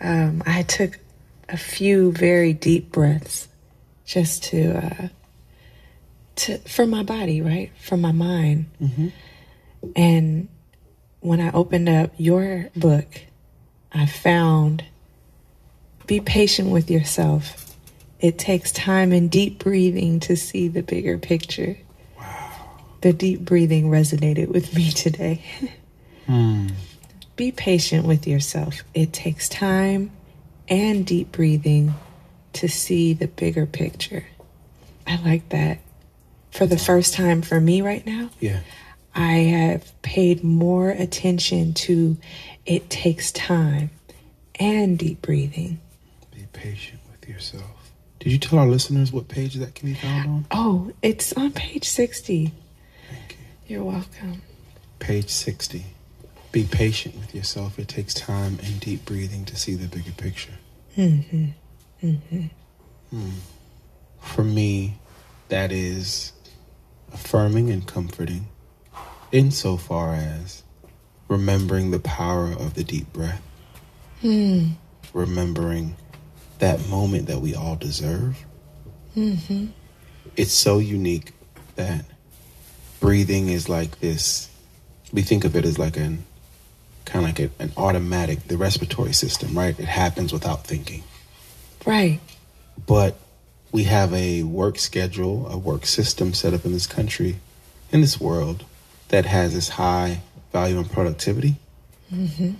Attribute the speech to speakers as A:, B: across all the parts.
A: um, I took a few very deep breaths just to, uh, to for my body, right, for my mind, and when I opened up your book, I found be patient with yourself. It takes time and deep breathing to see the bigger picture. The deep breathing resonated with me today. Be patient with yourself. It takes time and deep breathing to see the bigger picture. I like that. For the first time for me right now,
B: Yeah.
A: I have paid more attention to it takes time and deep breathing.
B: Be patient with yourself. Did you tell our listeners what page that can be found on?
A: Oh, it's on page 60.
B: Thank you.
A: You're welcome.
B: Page 60. Be patient with yourself. It takes time and deep breathing to see the bigger picture. Mm-hmm. Mm-hmm. Hmm. For me, that is affirming and comforting insofar as remembering the power of the deep breath, hmm. remembering that moment that we all deserve. Mm-hmm. It's so unique that breathing is like this. We think of it as like an kind of like a, an automatic, the respiratory system, right? It happens without thinking
A: Right.
B: but we have a work schedule, a work system set up in this country, in this world, that has this high value and productivity. Mm-hmm.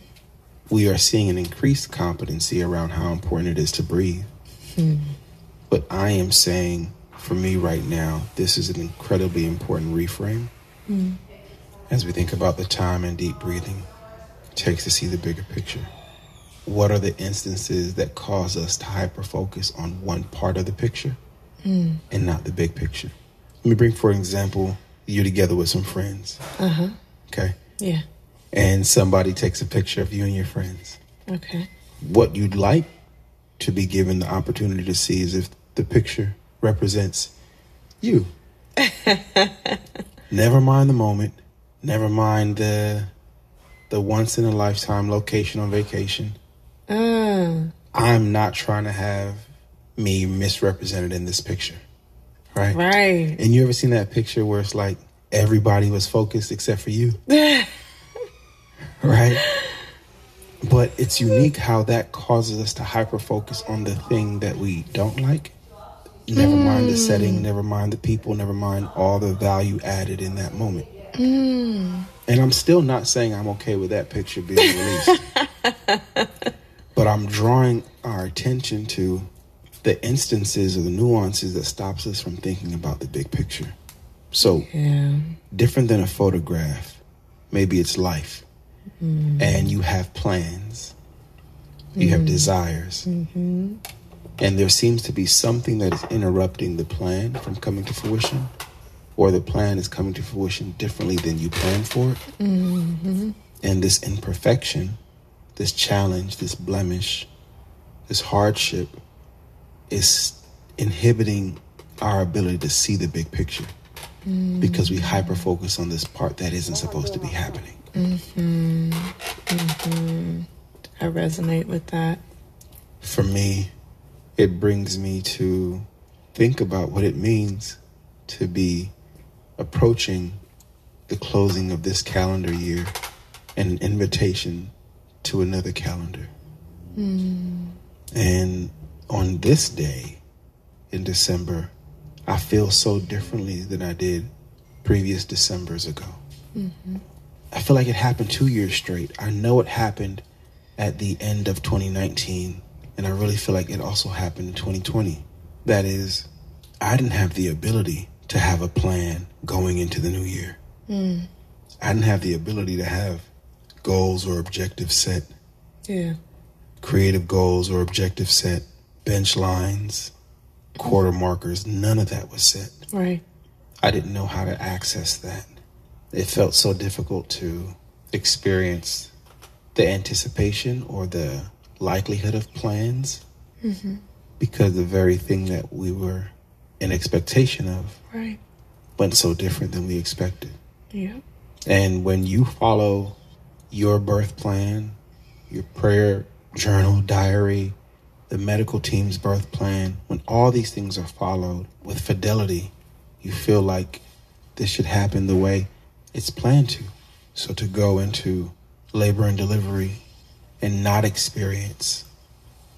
B: We are seeing an increased competency around how important it is to breathe. Hmm. But I am saying, for me right now, this is an incredibly important reframe hmm. as we think about the time and deep breathing takes to see the bigger picture what are the instances that cause us to hyper focus on one part of the picture and not the big picture? Let me bring, for example, you together with some friends.
A: Uh huh.
B: Okay.
A: Yeah.
B: And somebody takes a picture of you and your friends.
A: Okay.
B: What you'd like to be given the opportunity to see is if the picture represents you. never mind the moment. Never mind the the once in a lifetime location on vacation.
A: Uh,
B: I'm not trying to have me misrepresented in this picture. Right?
A: right.
B: And you ever seen that picture where it's like everybody was focused except for you? right? But it's unique how that causes us to hyper focus on the thing that we don't like. Never mind the setting, never mind the people, never mind all the value added in that moment. And I'm still not saying I'm okay with that picture being released. but I'm drawing our attention to the instances or the nuances that stops us from thinking about the big picture. So
A: Yeah.
B: different than a photograph. Maybe it's life. Mm. And you have plans. You have mm. desires. Mm-hmm. And there seems to be something that is interrupting the plan from coming to fruition, or the plan is coming to fruition differently than you planned for it. And this imperfection, this challenge, this blemish, this hardship is inhibiting our ability to see the big picture because we hyper focus on this part that isn't supposed to be happening. Hmm. Hmm.
A: I resonate with that.
B: For me, it brings me to think about what it means to be approaching the closing of this calendar year and an invitation to another calendar. Hmm. And on this day in December, I feel so differently than I did previous Decembers ago. Mm-hmm. I feel like it happened two years straight. I know it happened at the end of 2019, and I really feel like it also happened in 2020. That is, I didn't have the ability to have a plan going into the new year. Hmm. I didn't have the ability to have goals or objectives set,
A: Yeah.
B: creative goals or objectives set, bench lines, quarter markers. None of that was set.
A: Right.
B: I didn't know how to access that. It felt so difficult to experience the anticipation or the likelihood of plans mm-hmm. because the very thing that we were in expectation of
A: Right.
B: went so different than we expected.
A: Yep.
B: And when you follow your birth plan, your prayer journal, diary, the medical team's birth plan, when all these things are followed with fidelity, you feel like this should happen the way it's planned to. So to go into labor and delivery and not experience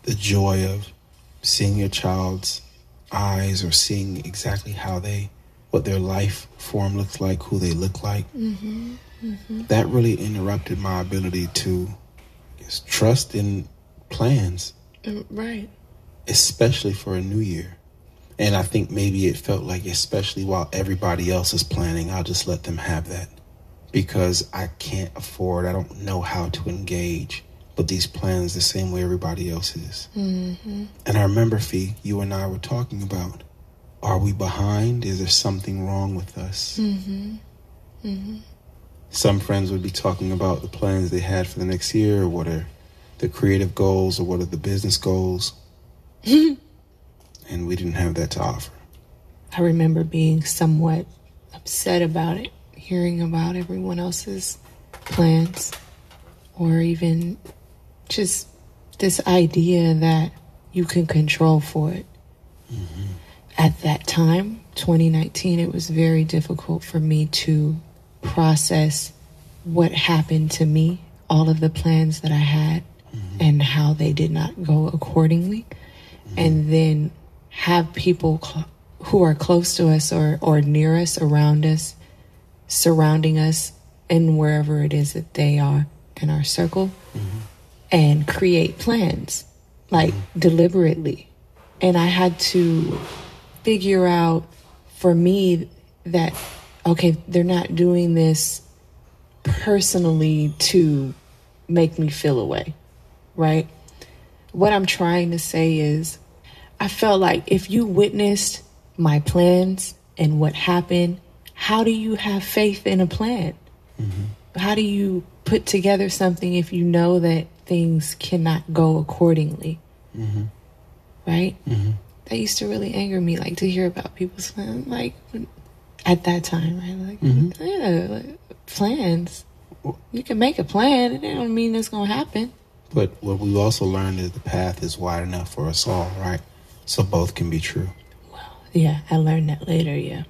B: the joy of seeing your child's eyes or seeing exactly how they what their life form looks like who they look like. Mm-hmm, mm-hmm. that really interrupted my ability to just trust in plans.
A: Uh, right.
B: especially for a new year. And i think maybe it felt like especially while everybody else is planning i'll just let them have that. Because i can't afford i don't know how to engage with these plans the same way everybody else is.
A: Mm-hmm.
B: and i remember fee you and i were talking about are we behind? Is there something wrong with us?
A: Mm-hmm.
B: some friends would be talking about the plans they had for the next year or what are the creative goals or what are the business goals? And we didn't have that to offer.
A: I remember being somewhat upset about it, hearing about everyone else's plans, or even just this idea that you can control for it. Mm-hmm. At that time, 2019, it was very difficult for me to process what happened to me, all of the plans that I had, mm-hmm. and how they did not go accordingly. Mm-hmm. And then have people cl- who are close to us or, or near us, around us, surrounding us, and wherever it is that they are in our circle, and create plans, like deliberately. And I had to figure out for me that, okay, they're not doing this personally to make me feel away, right? What I'm trying to say is, I felt like if you witnessed my plans and what happened, how do you have faith in a plan? Mm-hmm. How do you put together something if you know that things cannot go accordingly? Mm-hmm. Right? Mm-hmm. That used to really anger me, like to hear about people's plans, like at that time, right? Like, mm-hmm. yeah, like, plans. You can make a plan, it don't mean it's gonna happen.
B: But what we also learned is the path is wide enough for us all, right? So both can be true.
A: Well, yeah, I learned that later. Yeah,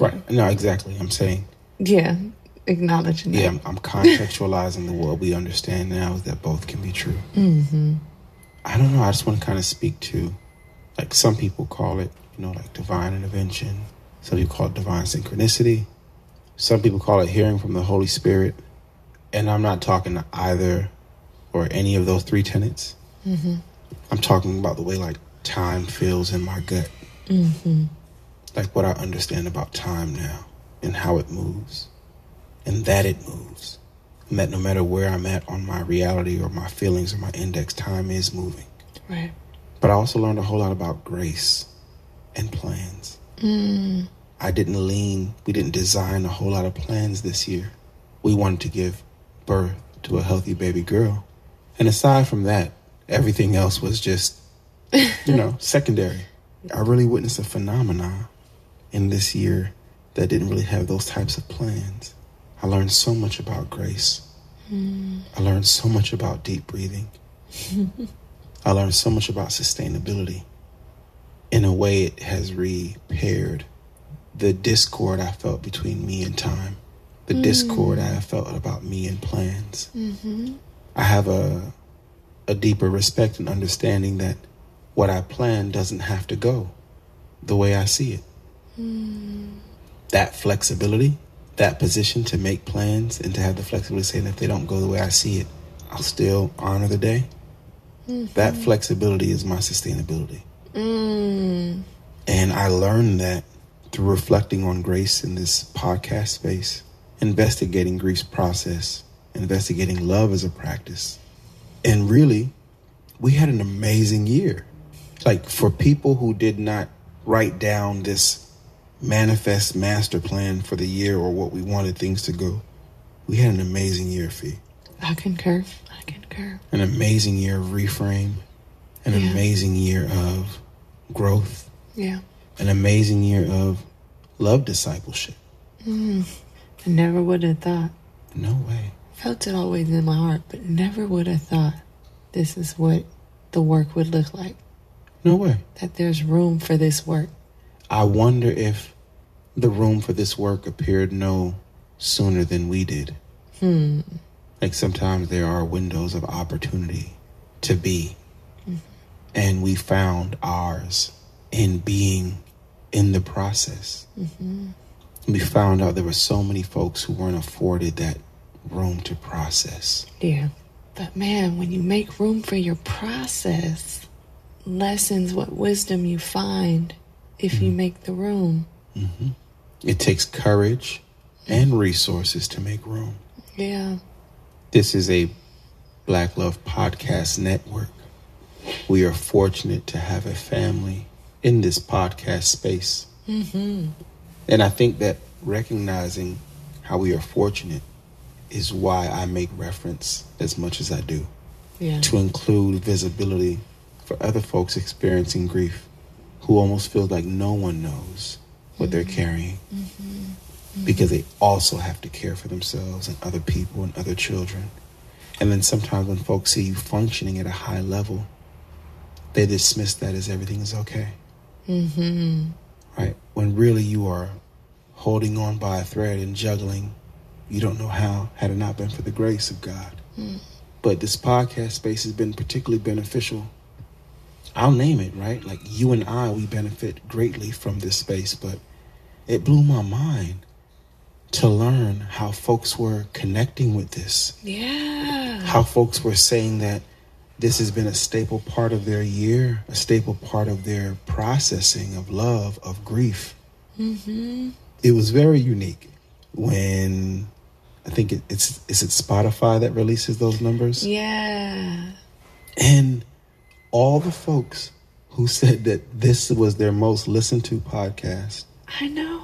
B: Right. No, exactly. I'm saying,
A: yeah, acknowledging that.
B: yeah, I'm, I'm contextualizing the what we understand now is that both can be true. Mm-hmm. I don't know. I just want to kind of speak to, like, some people call it, you know, like divine intervention. Some people call it divine synchronicity. Some people call it hearing from the Holy Spirit. And I'm not talking to either or any of those three tenets. I'm talking about the way, like, time feels in my gut. Like what I understand about time now and how it moves and that it moves. And that no matter where I'm at on my reality or my feelings or my index, time is moving.
A: Right.
B: But I also learned a whole lot about grace and plans. Mm. I didn't lean, we didn't design a whole lot of plans this year. We wanted to give birth to a healthy baby girl. And aside from that, everything else was just, you know, secondary. I really witnessed a phenomenon in this year that didn't really have those types of plans. I learned so much about grace. I learned so much about deep breathing. I learned so much about sustainability. In a way, it has repaired the discord I felt between me and time, the mm. discord I felt about me and plans. Mm-hmm. I have a a deeper respect and understanding that what I plan doesn't have to go the way I see it. Mm. That flexibility, that position to make plans and to have the flexibility saying if they don't go the way I see it, I'll still honor the day. That flexibility is my sustainability.
A: Mm.
B: And I learned that through reflecting on grace in this podcast space, investigating grief's process, investigating love as a practice. And really, we had an amazing year. Like for people who did not write down this manifest master plan for the year or what we wanted things to go, we had an amazing year, Fee.
A: I concur. I concur.
B: An amazing year of reframe, an
A: Yeah.
B: amazing year of growth,
A: Yeah.
B: an amazing year of love discipleship. Mm.
A: I never would have thought.
B: No way.
A: Felt it always in my heart, but never would have thought this is what the work would look like.
B: No way.
A: That there's room for this work.
B: I wonder if the room for this work appeared no sooner than we did.
A: Hmm.
B: Like sometimes there are windows of opportunity to be. Mm-hmm. And we found ours in being in the process. Mm-hmm. We found out there were so many folks who weren't afforded that room to process.
A: Yeah. But man, when you make room for your process, lessons what wisdom you find if mm-hmm. you make the room.
B: Mm-hmm. It takes courage and resources to make room.
A: Yeah.
B: This is a Black Love Podcast Network. We are fortunate to have a family in this podcast space.
A: Mm-hmm.
B: And I think that recognizing how we are fortunate is why I make reference as much as I do.
A: Yeah.
B: To include visibility for other folks experiencing grief who almost feels like no one knows what mm-hmm. they're carrying.
A: Mm-hmm.
B: Because they also have to care for themselves and other people and other children. And then sometimes when folks see you functioning at a high level, they dismiss that as everything is okay.
A: Mm-hmm.
B: Right? When really you are holding on by a thread and juggling, you don't know how, had it not been for the grace of God.
A: Mm.
B: But this podcast space has been particularly beneficial. I'll name it, right? Like you and I, we benefit greatly from this space, but it blew my mind to learn how folks were connecting with this.
A: Yeah.
B: How folks were saying that this has been a staple part of their year, a staple part of their processing of love, of grief.
A: Mm-hmm.
B: It was very unique when I think it, it's is it Spotify that releases those numbers.
A: Yeah.
B: And all the folks who said that this was their most listened to podcast.
A: I know.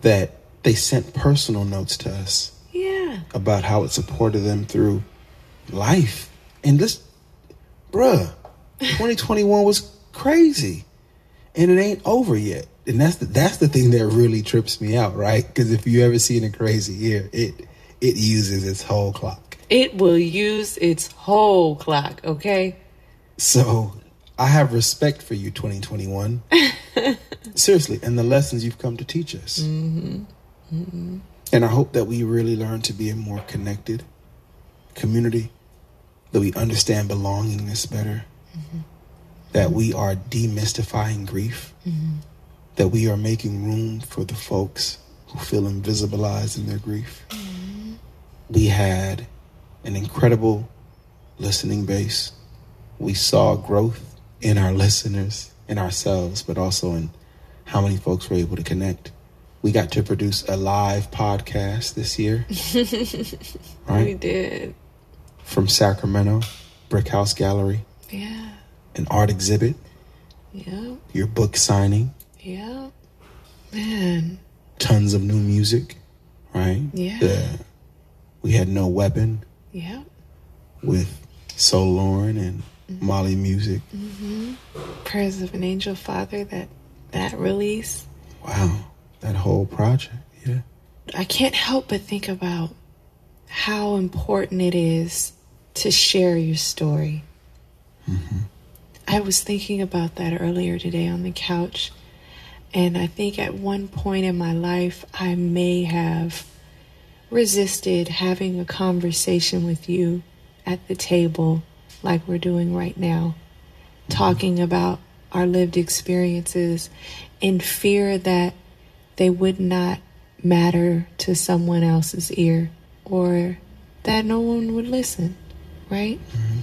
B: That they sent personal notes to us.
A: Yeah.
B: About how it supported them through life. And this, bruh, 2021 was crazy. And it ain't over yet. And that's the, that's the thing that really trips me out, right? Because if you ever seen a crazy year, it it uses its whole clock.
A: It will use its whole clock, okay?
B: So I have respect for you, 2021. Seriously, and the lessons you've come to teach us.
A: Mm-hmm. Mm-hmm.
B: And I hope that we really learn to be a more connected community, that we understand belongingness better,
A: mm-hmm.
B: that we are demystifying grief,
A: mm-hmm.
B: that we are making room for the folks who feel invisibilized in their grief.
A: Mm-hmm.
B: We had an incredible listening base. We saw growth in our listeners, in ourselves, but also in how many folks were able to connect we got to produce a live podcast this year.
A: right? We did.
B: From Sacramento, Brick House Gallery.
A: Yeah.
B: An art exhibit.
A: Yeah.
B: Your book signing.
A: Yeah. Man.
B: Tons of new music, right?
A: Yeah.
B: The, we had No Weapon.
A: Yeah.
B: With Soul Lauren and mm-hmm. Molly Music.
A: Mm-hmm. Prayers of an Angel Father, that, that release.
B: Wow that whole project. Yeah.
A: I can't help but think about how important it is to share your story.
B: Mm-hmm.
A: I was thinking about that earlier today on the couch. And I think at one point in my life, I may have resisted having a conversation with you at the table like we're doing right now, talking about our lived experiences in fear that they would not matter to someone else's ear or that no one would listen, right?
B: Mm-hmm.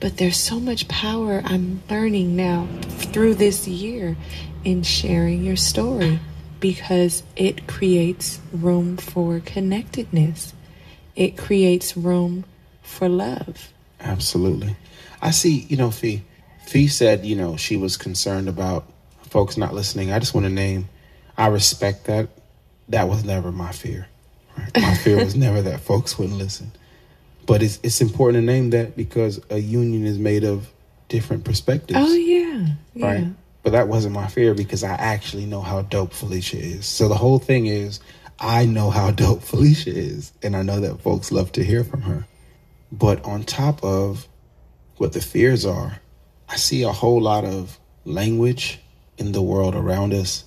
A: But there's so much power I'm learning now through this year in sharing your story because it creates room for connectedness. It creates room for love.
B: Absolutely. I see, you know, Fee. Fee said, you know, she was concerned about folks not listening. I just want to name I respect that. That was never my fear. Right? My fear was never that folks wouldn't listen. But it's it's important to name that because a union is made of different perspectives.
A: Oh yeah. yeah.
B: Right. But that wasn't my fear because I actually know how dope Felicia is. So the whole thing is I know how dope Felicia is and I know that folks love to hear from her. But on top of what the fears are. I see a whole lot of language in the world around us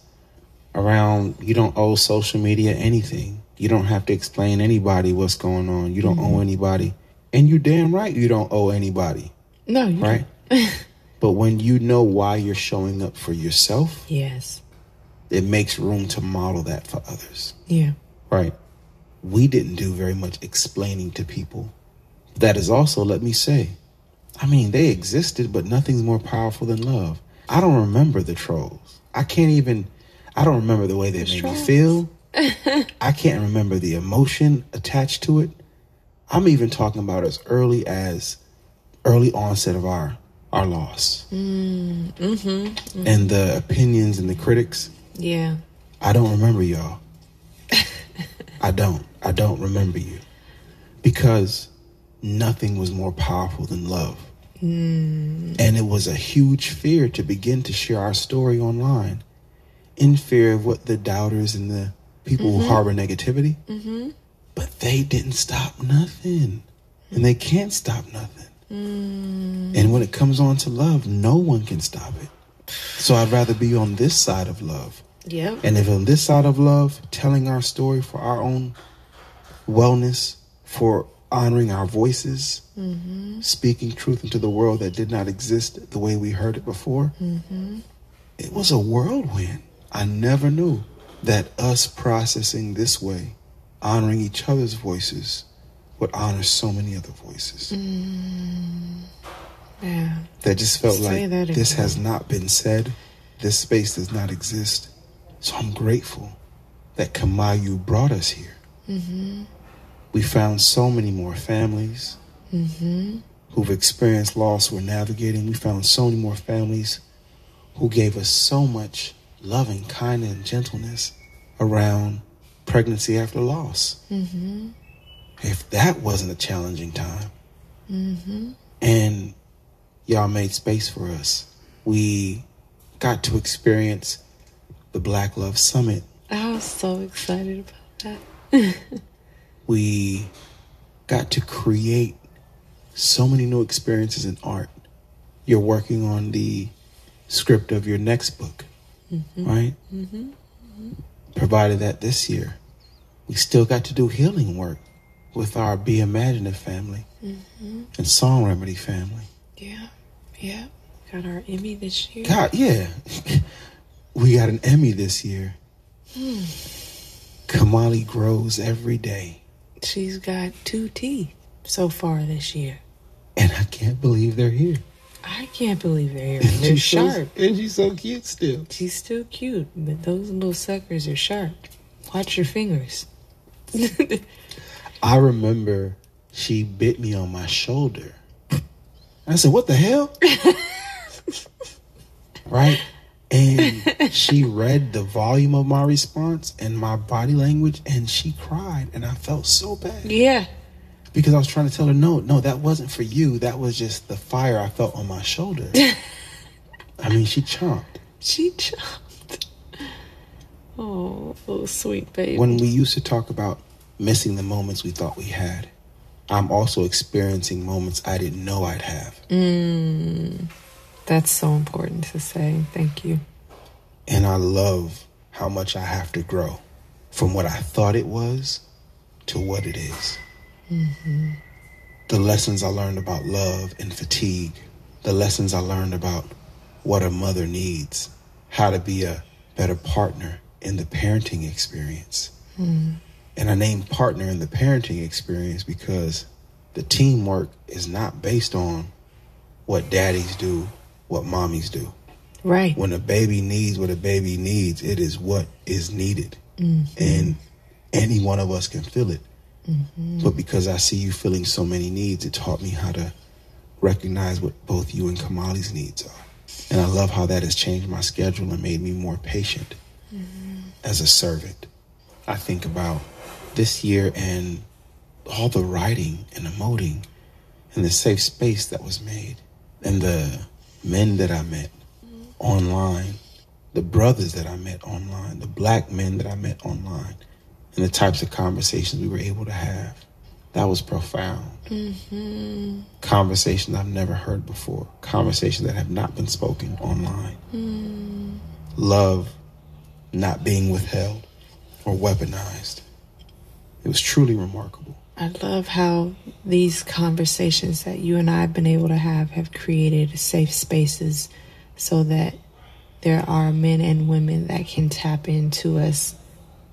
B: around you don't owe social media anything. You don't have to explain anybody what's going on. You don't mm-hmm. owe anybody. And you damn right you don't owe anybody.
A: No,
B: right? but when you know why you're showing up for yourself,
A: yes.
B: It makes room to model that for others.
A: Yeah.
B: Right. We didn't do very much explaining to people. That is also, let me say, I mean, they existed, but nothing's more powerful than love. I don't remember the trolls. I can't even I don't remember the way they made me feel. I can't remember the emotion attached to it. I'm even talking about as early as early onset of our our loss
A: mm, mm-hmm, mm-hmm.
B: and the opinions and the critics.
A: Yeah,
B: I don't remember y'all. I don't. I don't remember you because nothing was more powerful than love.
A: Mm.
B: And it was a huge fear to begin to share our story online in fear of what the doubters and the people mm-hmm. who harbor negativity.
A: Mm-hmm.
B: But they didn't stop nothing. And they can't stop nothing.
A: Mm.
B: And when it comes on to love, no one can stop it. So I'd rather be on this side of love.
A: Yeah.
B: And if on this side of love, telling our story for our own wellness, for honoring our voices,
A: mm-hmm.
B: speaking truth into the world that did not exist the way we heard it before,
A: mm-hmm.
B: it was a whirlwind. I never knew that us processing this way, honoring each other's voices, would honor so many other voices.
A: Mm, yeah.
B: That just felt Say like this has not been said. This space does not exist. So I'm grateful that Kamayu brought us here.
A: Mm-hmm.
B: We found so many more families
A: mm-hmm.
B: who've experienced loss. We're navigating. We found so many more families who gave us so much loving kindness and gentleness around pregnancy after loss.
A: Mm-hmm.
B: If that wasn't a challenging time,
A: mm-hmm.
B: and y'all made space for us, we got to experience the Black Love Summit.
A: I was so excited about that.
B: we got to create so many new experiences in art. You're working on the script of your next book
A: mm-hmm.
B: right?
A: Mm-hmm. Mm-hmm.
B: Provided that this year we still got to do healing work with our Be Imaginative family
A: mm-hmm.
B: and Song Remedy family.
A: Yeah, yeah. Got our Emmy this year.
B: God, yeah. we got an Emmy this year.
A: Hmm.
B: Kamali grows every day.
A: She's got two teeth so far this year.
B: And I can't believe they're here.
A: I can't believe they're here. They're sharp.
B: So, and she's so cute still.
A: She's still cute, but those little suckers are sharp. Watch your fingers.
B: I remember she bit me on my shoulder. I said, What the hell? right? And she read the volume of my response and my body language and she cried and I felt so bad.
A: Yeah
B: because I was trying to tell her, no, no, that wasn't for you. That was just the fire I felt on my shoulder. I mean, she chomped.
A: She chomped. Oh, oh, sweet baby.
B: When we used to talk about missing the moments we thought we had, I'm also experiencing moments I didn't know I'd have.
A: Mm, that's so important to say. Thank you.
B: And I love how much I have to grow from what I thought it was to what it is.
A: Mm-hmm.
B: The lessons I learned about love and fatigue, the lessons I learned about what a mother needs, how to be a better partner in the parenting experience.
A: Mm.
B: And I named partner in the parenting experience because the teamwork is not based on what daddies do, what mommies do.
A: Right.
B: When a baby needs what a baby needs, it is what is needed.
A: Mm-hmm.
B: And any one of us can feel it.
A: Mm-hmm.
B: But because I see you feeling so many needs, it taught me how to recognize what both you and Kamali's needs are. And I love how that has changed my schedule and made me more patient
A: mm-hmm.
B: as a servant. I think about this year and all the writing and emoting and the safe space that was made and the men that I met online, the brothers that I met online, the black men that I met online and the types of conversations we were able to have. That was profound. Mm-hmm. Conversations I've never heard before. Conversations that have not been spoken online. Mm. Love not being withheld or weaponized. It was truly remarkable.
A: I love how these conversations that you and I have been able to have have created safe spaces so that there are men and women that can tap into us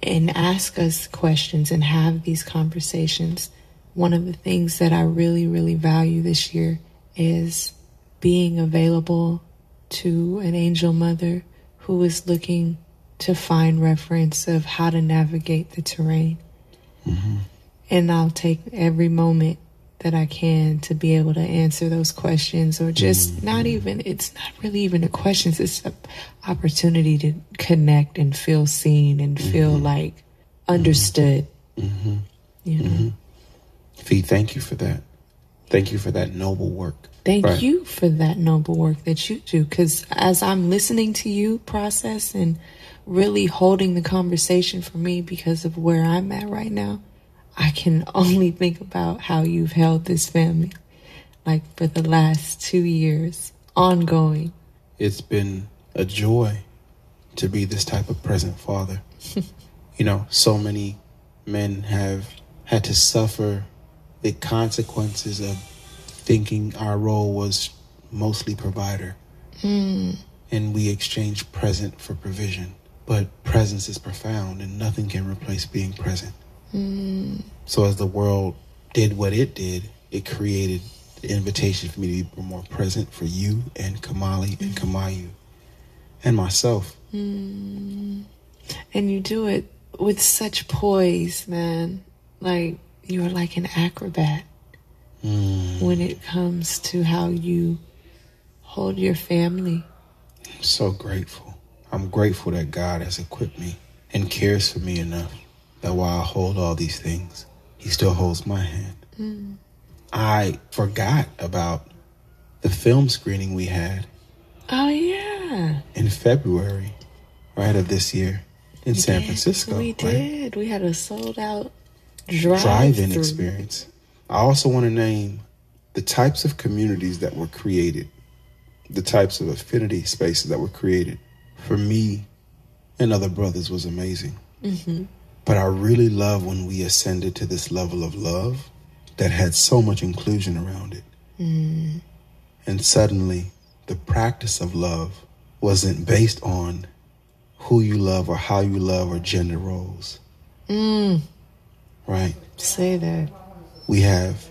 A: and ask us questions and have these conversations. One of the things that I really, really value this year is being available to an angel mother who is looking to find reference of how to navigate the terrain. Mm-hmm. And I'll take every moment that I can to be able to answer those questions or just mm-hmm. not even it's not really even a questions it's an opportunity to connect and feel seen and feel mm-hmm. like understood mm-hmm.
B: you know mm-hmm. Fee, thank you for that thank you for that noble work
A: thank right. you for that noble work that you do because as i'm listening to you process and really holding the conversation for me because of where i'm at right now I can only think about how you've held this family like for the last two years, ongoing.
B: It's been a joy to be this type of present father. you know, so many men have had to suffer the consequences of thinking our role was mostly provider. Mm. And we exchange present for provision. But presence is profound, and nothing can replace being present. Mm. So as the world did what it did, it created the invitation for me to be more present for you and Kamali mm. and Kamayu and myself. Mm.
A: And you do it with such poise, man. Like you're like an acrobat mm. when it comes to how you hold your family.
B: I'm so grateful. I'm grateful that God has equipped me and cares for me enough that while I hold all these things, he still holds my hand. Mm. I forgot about the film screening we had.
A: Oh, yeah.
B: In February, right, of this year in we San
A: did.
B: Francisco.
A: We
B: right?
A: did. We had a sold out drive,
B: drive-in experience. I also want to name the types of communities that were created, the types of affinity spaces that were created. For me and other brothers was amazing. Mm-hmm. But I really love when we ascended to this level of love that had so much inclusion around it. Mm. And suddenly, the practice of love wasn't based on who you love or how you love or gender roles. Mm. Right?
A: Say that.
B: We have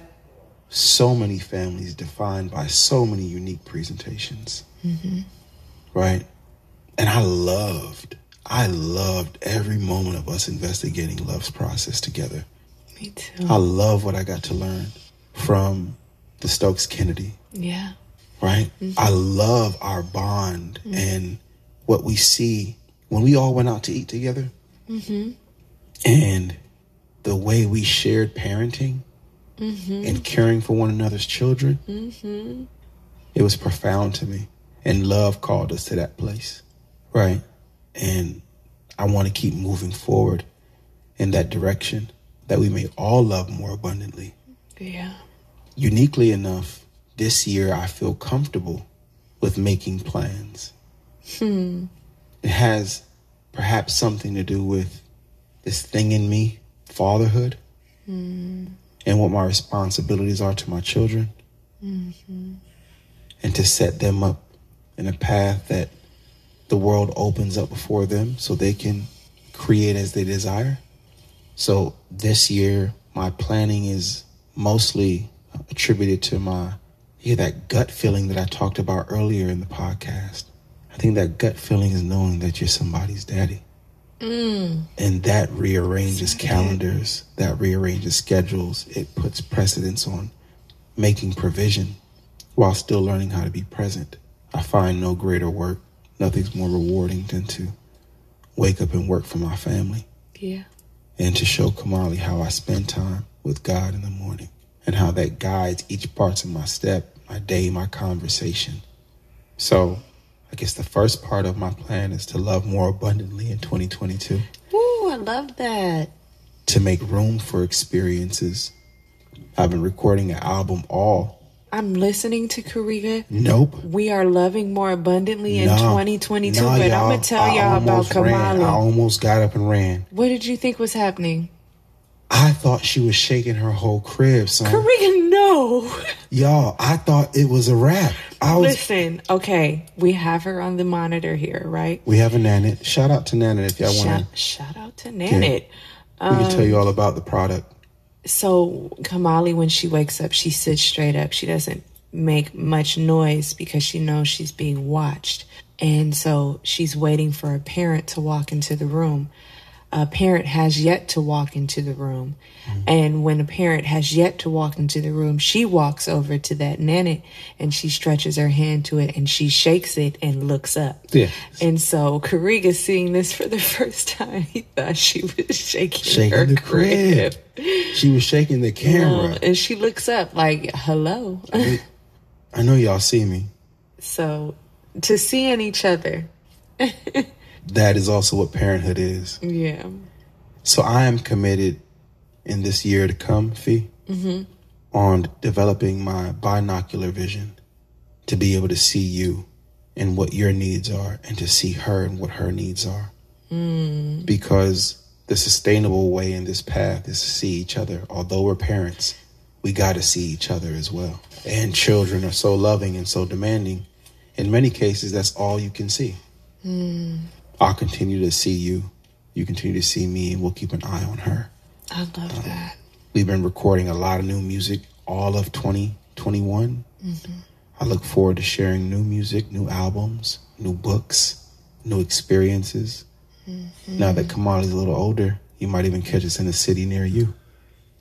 B: so many families defined by so many unique presentations. Mm-hmm. Right? And I loved I loved every moment of us investigating love's process together.
A: Me too.
B: I love what I got to learn from the Stokes Kennedy.
A: Yeah.
B: Right? Mm-hmm. I love our bond mm-hmm. and what we see when we all went out to eat together. Mm-hmm. And the way we shared parenting mm-hmm. and caring for one another's children. Mm-hmm. It was profound to me. And love called us to that place. Right? And I want to keep moving forward in that direction that we may all love more abundantly.
A: Yeah.
B: Uniquely enough, this year I feel comfortable with making plans. Hmm. It has perhaps something to do with this thing in me, fatherhood, mm. And what my responsibilities are to my children, mm-hmm. and to set them up in a path that the world opens up before them so they can create as they desire. So this year, my planning is mostly attributed to my yeah that gut feeling that I talked about earlier in the podcast. I think that gut feeling is knowing that you're somebody's daddy. Mm. And that rearranges calendars, that rearranges schedules. It puts precedence on making provision while still learning how to be present. I find no greater work nothing's more rewarding than to wake up and work for my family.
A: Yeah.
B: And to show Kamali how I spend time with God in the morning and how that guides each part of my step, my day, my conversation. So I guess the first part of my plan is to love more abundantly in 2022.
A: Ooh, I love that.
B: To make room for experiences I've been recording an album all.
A: I'm listening to Kariga.
B: Nope.
A: We are loving more abundantly in
B: Nah.
A: 2022,
B: Nah,
A: but I'm gonna tell
B: I
A: y'all about
B: ran. I almost got up and ran.
A: What did you think was happening?
B: I thought she was shaking her whole crib, son.
A: Kariga, no.
B: Y'all, I thought it was a wrap. I was.
A: Listen, okay, we have her on the monitor here, right?
B: We have a Nanit. Shout out to Nanit if y'all
A: Shout,
B: want
A: shout out to Nanit.
B: to. We can tell you um, all about the product.
A: So Kamali, when she wakes up, she sits straight up. She doesn't make much noise because she knows she's being watched. And so she's waiting for a parent to walk into the room. A parent has yet to walk into the room. Mm-hmm. And when a parent has yet to walk into the room, she walks over to that nanny and she stretches her hand to it and she shakes it and looks up.
B: Yeah.
A: And so Kariga seeing this for the first time, he thought she was shaking,
B: Shaking
A: her
B: the crib. She was shaking the camera.
A: and she looks up like, hello.
B: I know y'all see me.
A: so to seeing each other,
B: That is also what parenthood is.
A: yeah.
B: So I am committed in this year to come, Fee, mm-hmm. on developing my binocular vision to be able to see you and what your needs are and to see her and what her needs are. Mm. Because the sustainable way in this path is to see each other. Although we're parents, we got to see each other as well. And children are so loving and so demanding. In many cases, that's all you can see. Mm. I'll continue to see you. You continue to see me, and we'll keep an eye on her.
A: I love um, that.
B: We've been recording a lot of new music all of 2021. Mm-hmm. I look forward to sharing new music, new albums, new books, new experiences. Mm-hmm. Now that Kamali's a little older, you might even catch us in a city near you.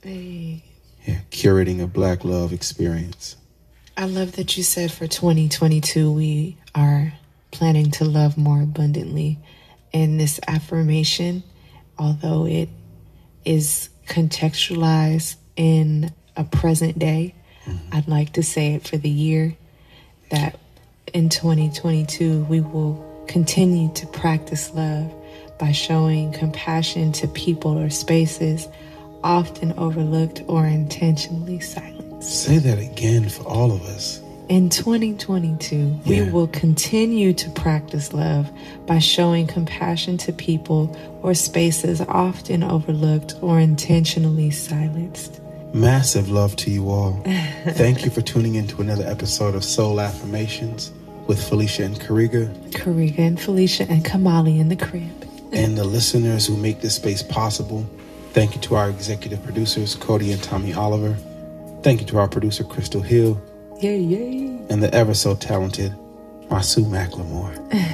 A: Hey.
B: Yeah, curating a black love experience.
A: I love that you said for 2022 we are planning to love more abundantly. And this affirmation, although it is contextualized in a present day, mm-hmm. I'd like to say it for the year that in 2022 we will continue to practice love by showing compassion to people or spaces often overlooked or intentionally silenced.
B: Say that again for all of us.
A: In 2022, we will continue to practice love by showing compassion to people or spaces often overlooked or intentionally silenced.
B: Massive love to you all. Thank you for tuning in to another episode of Soul Affirmations with Felicia and Kariga.
A: Kariga and Felicia and Kamali in the crib.
B: and the listeners who make this space possible. Thank you to our executive producers, Codie and Tommy Oliver. Thank you to our producer, Crystal Hill,
A: Yay, yay.
B: and the ever so talented Masu McLemore.